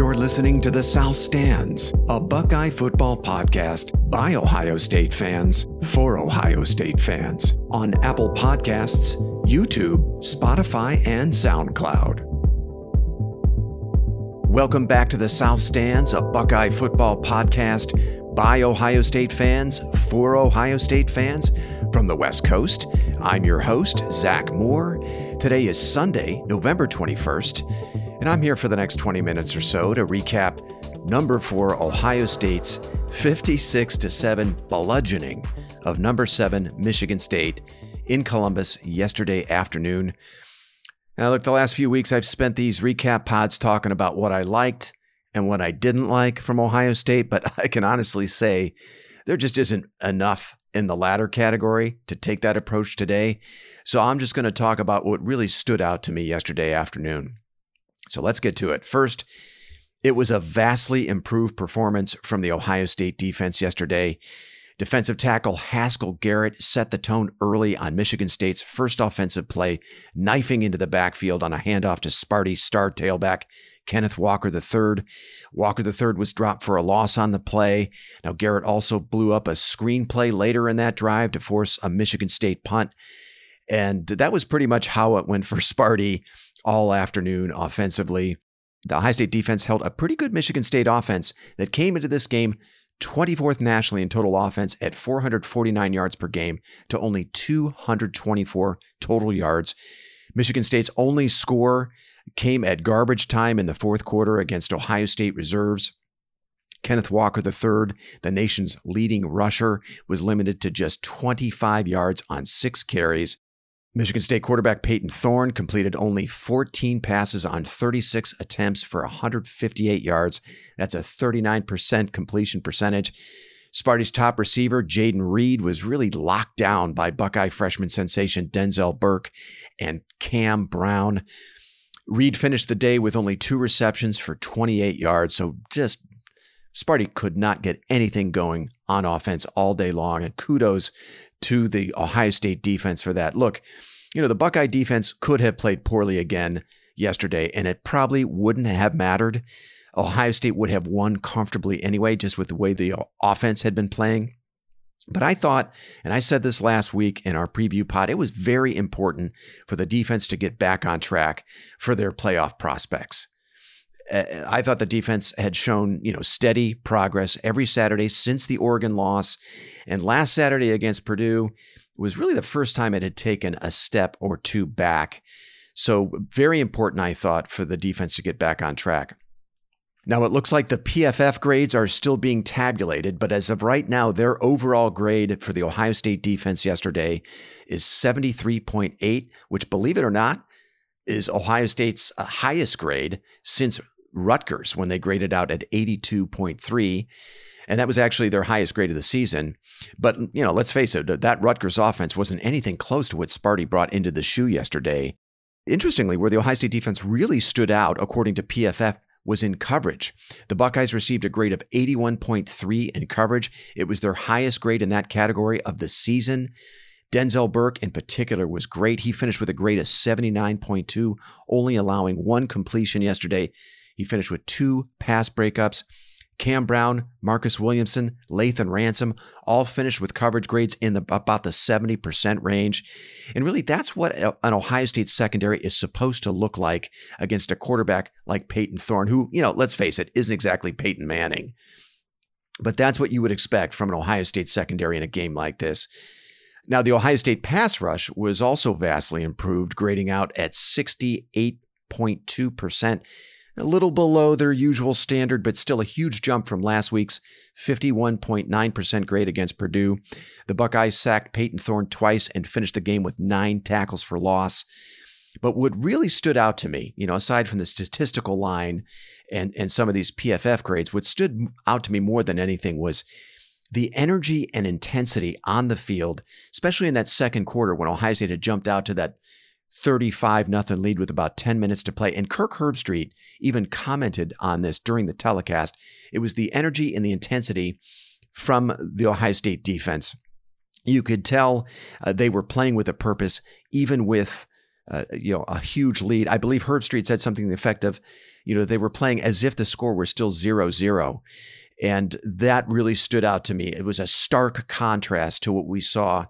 You're listening to The South Stands, a Buckeye football podcast by Ohio State fans for Ohio State fans on Apple Podcasts, YouTube, Spotify, and SoundCloud. Welcome back to The South Stands, a Buckeye football podcast by Ohio State fans for Ohio State fans from the West Coast. I'm your host, Zach Moore. Today is Sunday, November 21st and I'm here for the next 20 minutes or so to recap number four Ohio State's 56 to 7 bludgeoning of number seven Michigan State in Columbus yesterday afternoon. Now, look, the last few weeks I've spent these recap pods talking about what I liked and what I didn't like from Ohio State, but I can honestly say there just isn't enough in the latter category to take that approach today. So I'm just going to talk about what really stood out to me yesterday afternoon. So let's get to it. First, it was a vastly improved performance from the Ohio State defense yesterday. Defensive tackle Haskell Garrett set the tone early on Michigan State's first offensive play, knifing into the backfield on a handoff to Sparty star tailback Kenneth Walker III. Walker III was dropped for a loss on the play. Now, Garrett also blew up a screen play later in that drive to force a Michigan State punt. And that was pretty much how it went for Sparty all afternoon offensively. The Ohio State defense held a pretty good Michigan State offense that came into this game 24th nationally in total offense at 449 yards per game to only 224 total yards. Michigan State's only score came at garbage time in the fourth quarter against Ohio State reserves. Kenneth Walker III, the nation's leading rusher, was limited to just 25 yards on six carries. Michigan State quarterback Payton Thorne completed only 14 passes on 36 attempts for 158 yards. That's a 39% completion percentage. Sparty's top receiver, Jayden Reed, was really locked down by Buckeye freshman sensation Denzel Burke and Cam Brown. Reed finished the day with only two receptions for 28 yards, so just Sparty could not get anything going on offense all day long. And kudos to the Ohio State defense for that. Look, you know, the Buckeye defense could have played poorly again yesterday, and it probably wouldn't have mattered. Ohio State would have won comfortably anyway, just with the way the offense had been playing. But I thought, and I said this last week in our preview pod, it was very important for the defense to get back on track for their playoff prospects. Uh, I thought the defense had shown, you know, steady progress every Saturday since the Oregon loss. And last Saturday against Purdue was really the first time it had taken a step or two back. So, very important, I thought, for the defense to get back on track. Now, it looks like the PFF grades are still being tabulated, but as of right now, their overall grade for the Ohio State defense yesterday is 73.8, which, believe it or not, is Ohio State's uh, highest grade since Rutgers when they graded out at 82.3. And that was actually their highest grade of the season. But, you know, let's face it, that Rutgers offense wasn't anything close to what Sparty brought into the shoe yesterday. Interestingly, where the Ohio State defense really stood out, according to PFF, was in coverage. The Buckeyes received a grade of 81.3 in coverage. It was their highest grade in that category of the season. Denzel Burke, in particular, was great. He finished with a grade of 79.2, only allowing one completion yesterday. He finished with two pass breakups. Cam Brown, Marcus Williamson, Lathan Ransom all finished with coverage grades in the, about the 70% range. And really, that's what an Ohio State secondary is supposed to look like against a quarterback like Payton Thorne, who, you know, let's face it, isn't exactly Peyton Manning. But that's what you would expect from an Ohio State secondary in a game like this. Now, the Ohio State pass rush was also vastly improved, grading out at 68.2% a little below their usual standard, but still a huge jump from last week's 51.9% grade against Purdue. The Buckeyes sacked Payton Thorne twice and finished the game with nine tackles for loss. But what really stood out to me, you know, aside from the statistical line and, and some of these PFF grades, what stood out to me more than anything was the energy and intensity on the field, especially in that second quarter when Ohio State had jumped out to that 35 nothing lead with about 10 minutes to play. And Kirk Herbstreit even commented on this during the telecast. It was the energy and the intensity from the Ohio State defense. You could tell uh, they were playing with a purpose, even with uh, you know, a huge lead. I believe Herbstreit said something to the effect of, you know, they were playing as if the score were still 0 0. And that really stood out to me. It was a stark contrast to what we saw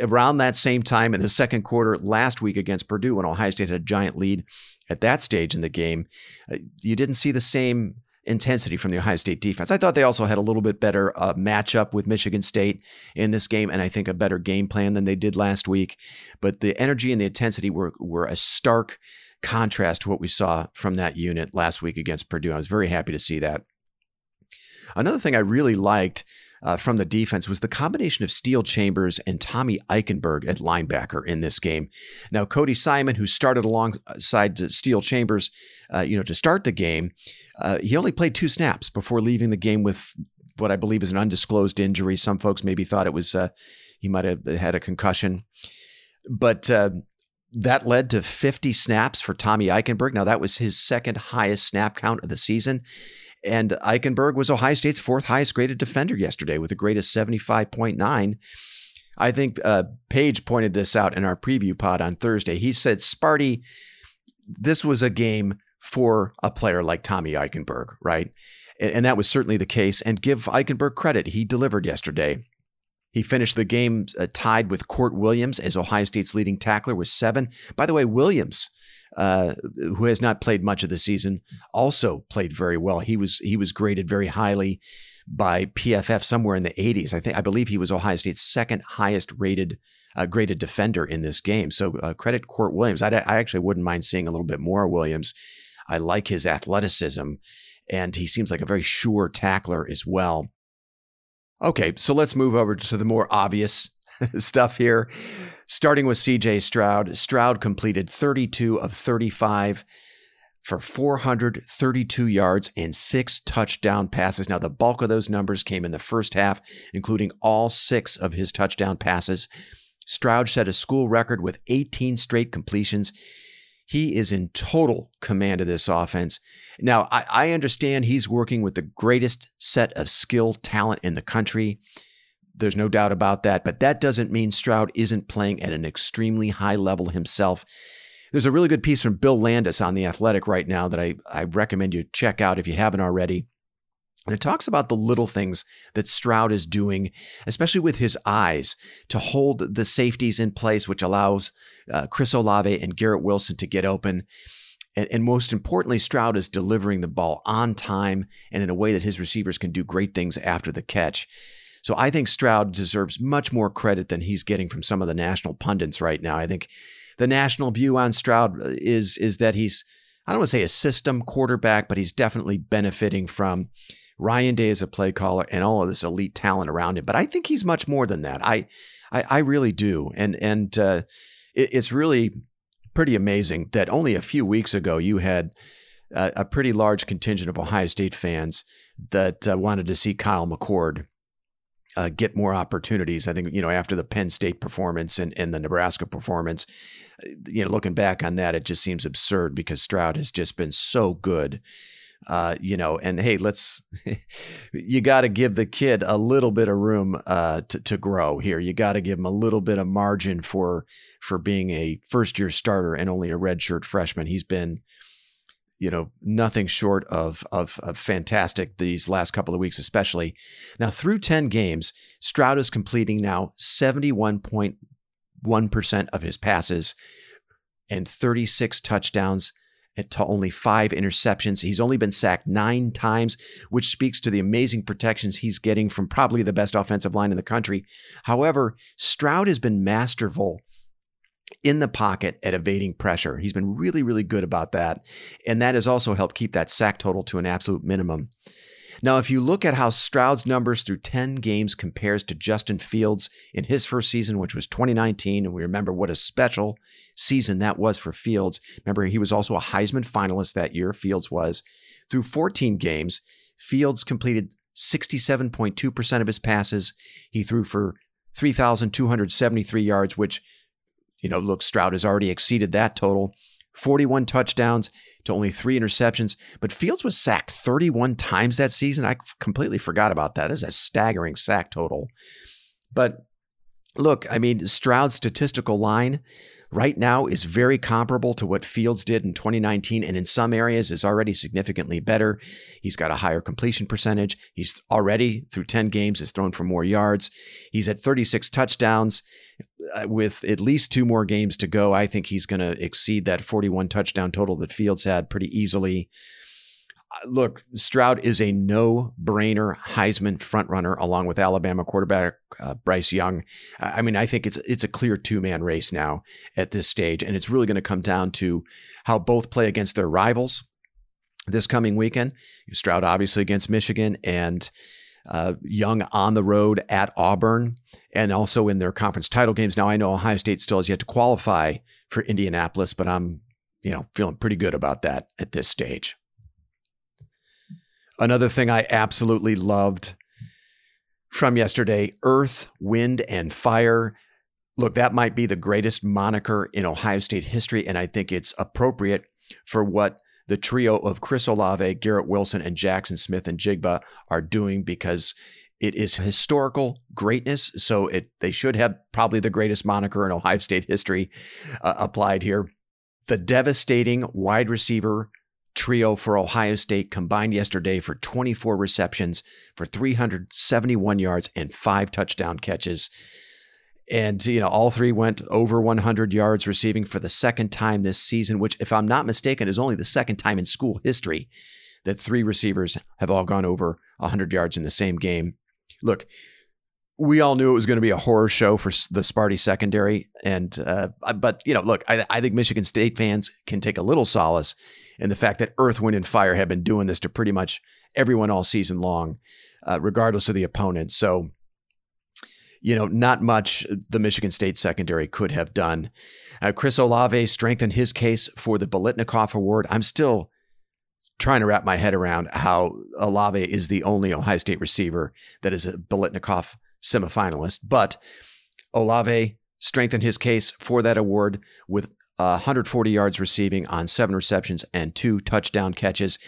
around that same time in the second quarter last week against Purdue when Ohio State had a giant lead at that stage in the game. Uh, you didn't see the same intensity from the Ohio State defense. I thought they also had a little bit better uh, matchup with Michigan State in this game, and I think a better game plan than they did last week. But the energy and the intensity were were a stark contrast to what we saw from that unit last week against Purdue. I was very happy to see that. Another thing I really liked uh, from the defense was the combination of Steele Chambers and Tommy Eichenberg at linebacker in this game. Now, Cody Simon, who started alongside Steele Chambers, uh, you know, to start the game, uh, he only played two snaps before leaving the game with what I believe is an undisclosed injury. Some folks maybe thought it was uh, he might have had a concussion, but uh, that led to 50 snaps for Tommy Eichenberg. Now, that was his second highest snap count of the season. And Eichenberg was Ohio State's fourth highest graded defender yesterday with a grade of 75.9. I think uh, Paige pointed this out in our preview pod on Thursday. He said, Sparty, this was a game for a player like Tommy Eichenberg, right? And, and that was certainly the case. And give Eichenberg credit. He delivered yesterday. He finished the game uh, tied with Kourt Williams as Ohio State's leading tackler with seven. By the way, Williams uh, who has not played much of the season, also played very well. He was he was graded very highly by PFF somewhere in the 80s. I think I believe he was Ohio State's second highest rated uh, graded defender in this game. So uh, credit Kourt Williams. I, I actually wouldn't mind seeing a little bit more Williams. I like his athleticism, and he seems like a very sure tackler as well. Okay, so let's move over to the more obvious stuff here. Starting with CJ Stroud, Stroud completed 32 of 35 for 432 yards and six touchdown passes. Now, the bulk of those numbers came in the first half, including all six of his touchdown passes. Stroud set a school record with 18 straight completions. He is in total command of this offense. Now, I, I understand he's working with the greatest set of skill talent in the country. There's no doubt about that. But that doesn't mean Stroud isn't playing at an extremely high level himself. There's a really good piece from Bill Landis on The Athletic right now that I, I recommend you check out if you haven't already. And it talks about the little things that Stroud is doing, especially with his eyes, to hold the safeties in place, which allows uh, Chris Olave and Garrett Wilson to get open. And, and, most importantly, Stroud is delivering the ball on time and in a way that his receivers can do great things after the catch. So I think Stroud deserves much more credit than he's getting from some of the national pundits right now. I think the national view on Stroud is is that he's I don't want to say a system quarterback, but he's definitely benefiting from Ryan Day is a play caller and all of this elite talent around him. But I think he's much more than that. I I, I really do, and and uh, it, it's really pretty amazing that only a few weeks ago you had a, a pretty large contingent of Ohio State fans that uh, wanted to see Kyle McCord uh, get more opportunities. I think, you know, after the Penn State performance and, and the Nebraska performance, uh, you know, looking back on that, it just seems absurd because Stroud has just been so good. Uh, you know, and hey, let's, you got to give the kid a little bit of room uh, to, to grow here. You got to give him a little bit of margin for, for being a first year starter and only a redshirt freshman. He's been, you know, nothing short of, of, of fantastic these last couple of weeks, especially. Now, through 10 games, Stroud is completing now 71.1% of his passes and 36 touchdowns to only five interceptions. He's only been sacked nine times, which speaks to the amazing protections he's getting from probably the best offensive line in the country. However, Stroud has been masterful in the pocket at evading pressure. He's been really, really good about that. And that has also helped keep that sack total to an absolute minimum. Now, if you look at how Stroud's numbers through 10 games compares to Justin Fields in his first season, which was 2019, and we remember what a special season that was for Fields. Remember, he was also a Heisman finalist that year, Fields was. Through 14 games, Fields completed 67.2% of his passes. He threw for 3,273 yards, which you know, look, Stroud has already exceeded that total 41 touchdowns to only three interceptions. But Fields was sacked 31 times that season. I completely forgot about that. It was a staggering sack total. But look, I mean, Stroud's statistical line right now is very comparable to what Fields did in 2019, and in some areas is already significantly better. He's got a higher completion percentage. He's already through 10 games has thrown for more yards. He's at 36 touchdowns. Uh, with at least two more games to go, I think he's going to exceed that 41 touchdown total that Fields had pretty easily look, Stroud is a no-brainer Heisman frontrunner, along with Alabama quarterback uh, Bryce Young. I mean, I think it's it's a clear two-man race now at this stage, and it's really going to come down to how both play against their rivals this coming weekend. Stroud obviously against Michigan, and uh, Young on the road at Auburn, and also in their conference title games. Now, I know Ohio State still has yet to qualify for Indianapolis, but I'm you know feeling pretty good about that at this stage. Another thing I absolutely loved from yesterday Earth, Wind, and Fire. Look, that might be the greatest moniker in Ohio State history, and I think it's appropriate for what the trio of Chris Olave, Garrett Wilson, and Jackson Smith-Njigba are doing because it is historical greatness. So it they should have probably the greatest moniker in Ohio State history uh, applied here. The devastating wide receiver trio for Ohio State combined yesterday for 24 receptions for 371 yards and five touchdown catches. And, you know, all three went over 100 yards receiving for the second time this season, which, if I'm not mistaken, is only the second time in school history that three receivers have all gone over 100 yards in the same game. Look, we all knew it was going to be a horror show for the Sparty secondary. And, uh, but, you know, look, I, I think Michigan State fans can take a little solace in the fact that Earth, Wind, and Fire have been doing this to pretty much everyone all season long, uh, regardless of the opponent. So, you know, not much the Michigan State secondary could have done. Uh, Chris Olave strengthened his case for the Biletnikoff Award. I'm still trying to wrap my head around how Olave is the only Ohio State receiver that is a Biletnikoff semifinalist, but Olave strengthened his case for that award with 140 yards receiving on seven receptions and two touchdown catches.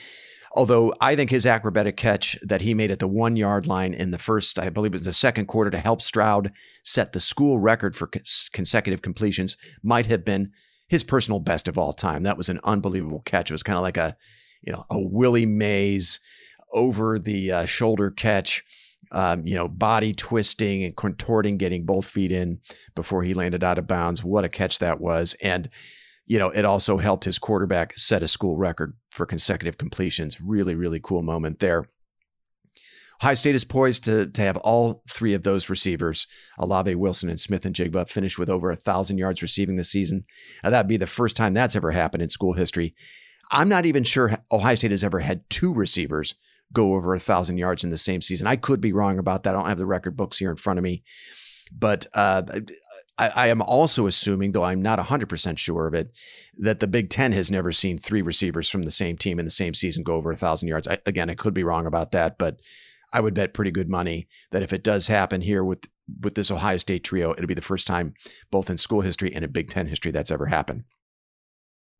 Although I think his acrobatic catch that he made at the one yard line in the first, I believe it was the second quarter to help Stroud set the school record for consecutive completions might have been his personal best of all time. That was an unbelievable catch. It was kind of like a, you know, a Willie Mays over the uh, shoulder catch um, you know, body twisting and contorting, getting both feet in before he landed out of bounds. What a catch that was. And, you know, it also helped his quarterback set a school record for consecutive completions. Really, really cool moment there. Ohio State is poised to, to have all three of those receivers, Olave, Wilson, and Smith-Njigba, finish with over a thousand yards receiving this season. Now, that'd be the first time that's ever happened in school history. I'm not even sure Ohio State has ever had two receivers go over a thousand yards in the same season. I could be wrong about that. I don't have the record books here in front of me, but uh, I, I, am also assuming, though I'm not 100% sure of it, that the Big Ten has never seen three receivers from the same team in the same season go over a thousand yards. I, again, I could be wrong about that, but I would bet pretty good money that if it does happen here with with this Ohio State trio, it'll be the first time both in school history and in Big Ten history that's ever happened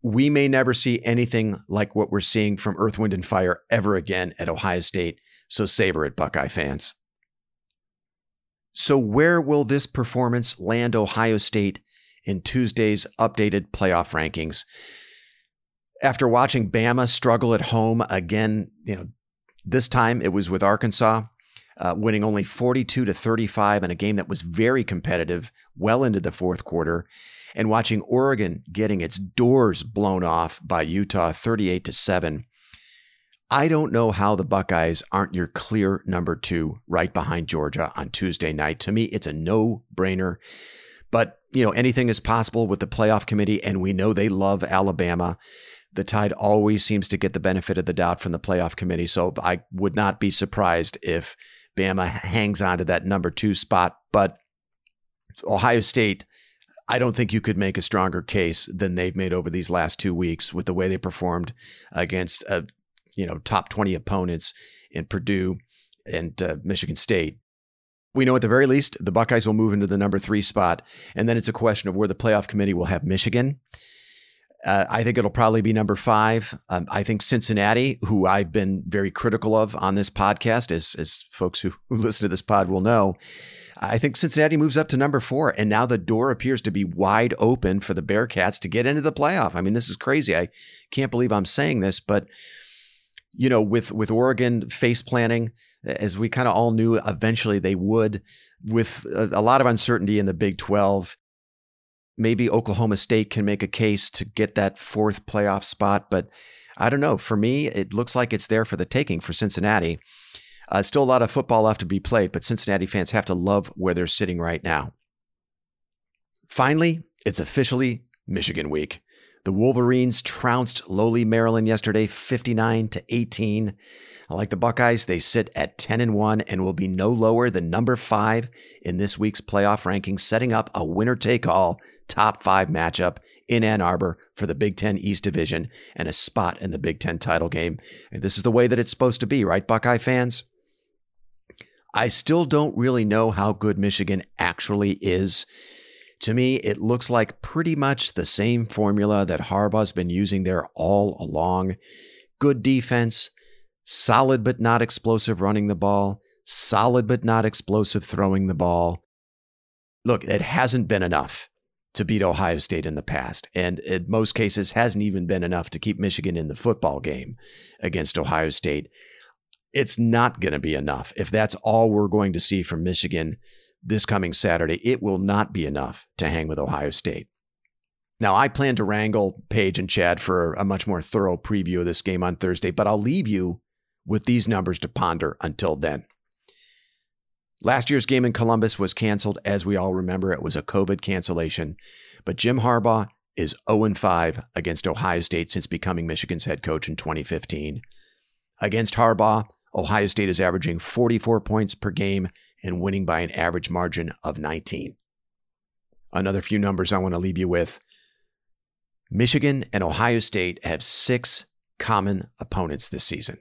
we may never see anything like what we're seeing from Earth, Wind, and Fire ever again at Ohio State. So savor it, Buckeye fans. So, where will this performance land Ohio State in Tuesday's updated playoff rankings? After watching Bama struggle at home again, you know, this time it was with Arkansas, uh, winning only 42 to 35 in a game that was very competitive well into the fourth quarter and watching Oregon getting its doors blown off by Utah 38 to 7. I don't know how the Buckeyes aren't your clear number 2 right behind Georgia on Tuesday night. To me, it's a no-brainer. But, you know, anything is possible with the playoff committee and we know they love Alabama. The Tide always seems to get the benefit of the doubt from the playoff committee, so I would not be surprised if Bama hangs on to that number 2 spot, but Ohio State I don't think you could make a stronger case than they've made over these last two weeks with the way they performed against, uh, you know, top 20 opponents in Purdue and uh, Michigan State. We know at the very least the Buckeyes will move into the number three spot, and then it's a question of where the playoff committee will have Michigan. Uh, I think it'll probably be number five. Um, I think Cincinnati, who I've been very critical of on this podcast, as, as folks who, who listen to this pod will know, I think Cincinnati moves up to number four, and now the door appears to be wide open for the Bearcats to get into the playoff. I mean, this is crazy. I can't believe I'm saying this, but you know, with with Oregon face planning, as we kind of all knew, eventually they would, with a, a lot of uncertainty in the Big Twelve. Maybe Oklahoma State can make a case to get that fourth playoff spot, but I don't know. For me, it looks like it's there for the taking for Cincinnati. Uh, still a lot of football left to be played, but Cincinnati fans have to love where they're sitting right now. Finally, it's officially Michigan week. The Wolverines trounced lowly Maryland yesterday 59 to 18. Like the Buckeyes, they sit at 10 and 1 and will be no lower than number 5 in this week's playoff rankings, setting up a winner take all top 5 matchup in Ann Arbor for the Big 10 East Division and a spot in the Big 10 title game. And this is the way that it's supposed to be, right Buckeye fans? I still don't really know how good Michigan actually is. To me, it looks like pretty much the same formula that Harbaugh's been using there all along. Good defense, solid but not explosive running the ball, solid but not explosive throwing the ball. Look, it hasn't been enough to beat Ohio State in the past, and in most cases hasn't even been enough to keep Michigan in the football game against Ohio State it's not going to be enough. If that's all we're going to see from Michigan this coming Saturday, it will not be enough to hang with Ohio State. Now, I plan to wrangle Paige and Chad for a much more thorough preview of this game on Thursday, but I'll leave you with these numbers to ponder until then. Last year's game in Columbus was canceled. As we all remember, it was a COVID cancellation. But Jim Harbaugh is 0 5 against Ohio State since becoming Michigan's head coach in 2015. Against Harbaugh, Ohio State is averaging 44 points per game and winning by an average margin of 19. Another few numbers I want to leave you with. Michigan and Ohio State have six common opponents this season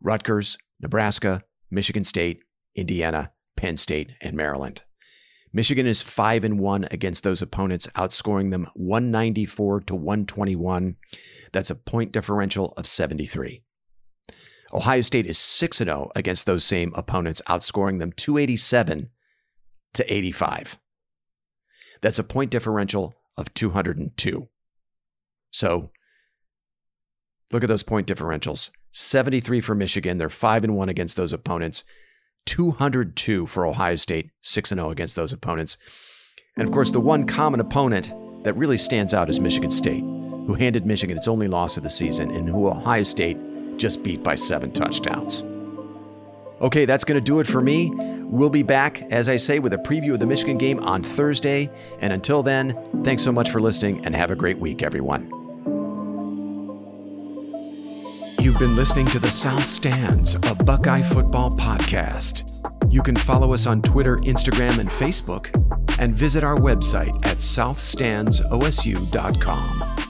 Rutgers, Nebraska, Michigan State, Indiana, Penn State, and Maryland. Michigan is 5 and 1 against those opponents, outscoring them 194 to 121. That's a point differential of 73. Ohio State is 6 0 against those same opponents, outscoring them 287 to 85. That's a point differential of 202. So look at those point differentials 73 for Michigan. They're 5 and 1 against those opponents. 202 for Ohio State, 6 0 against those opponents. And of course, the one common opponent that really stands out is Michigan State, who handed Michigan its only loss of the season and who Ohio State just beat by seven touchdowns. Okay, that's going to do it for me. We'll be back, as I say, with a preview of the Michigan game on Thursday. And until then, thanks so much for listening and have a great week, everyone. You've been listening to the South Stands, a Buckeye football podcast. You can follow us on Twitter, Instagram, and Facebook, and visit our website at southstandsosu.com.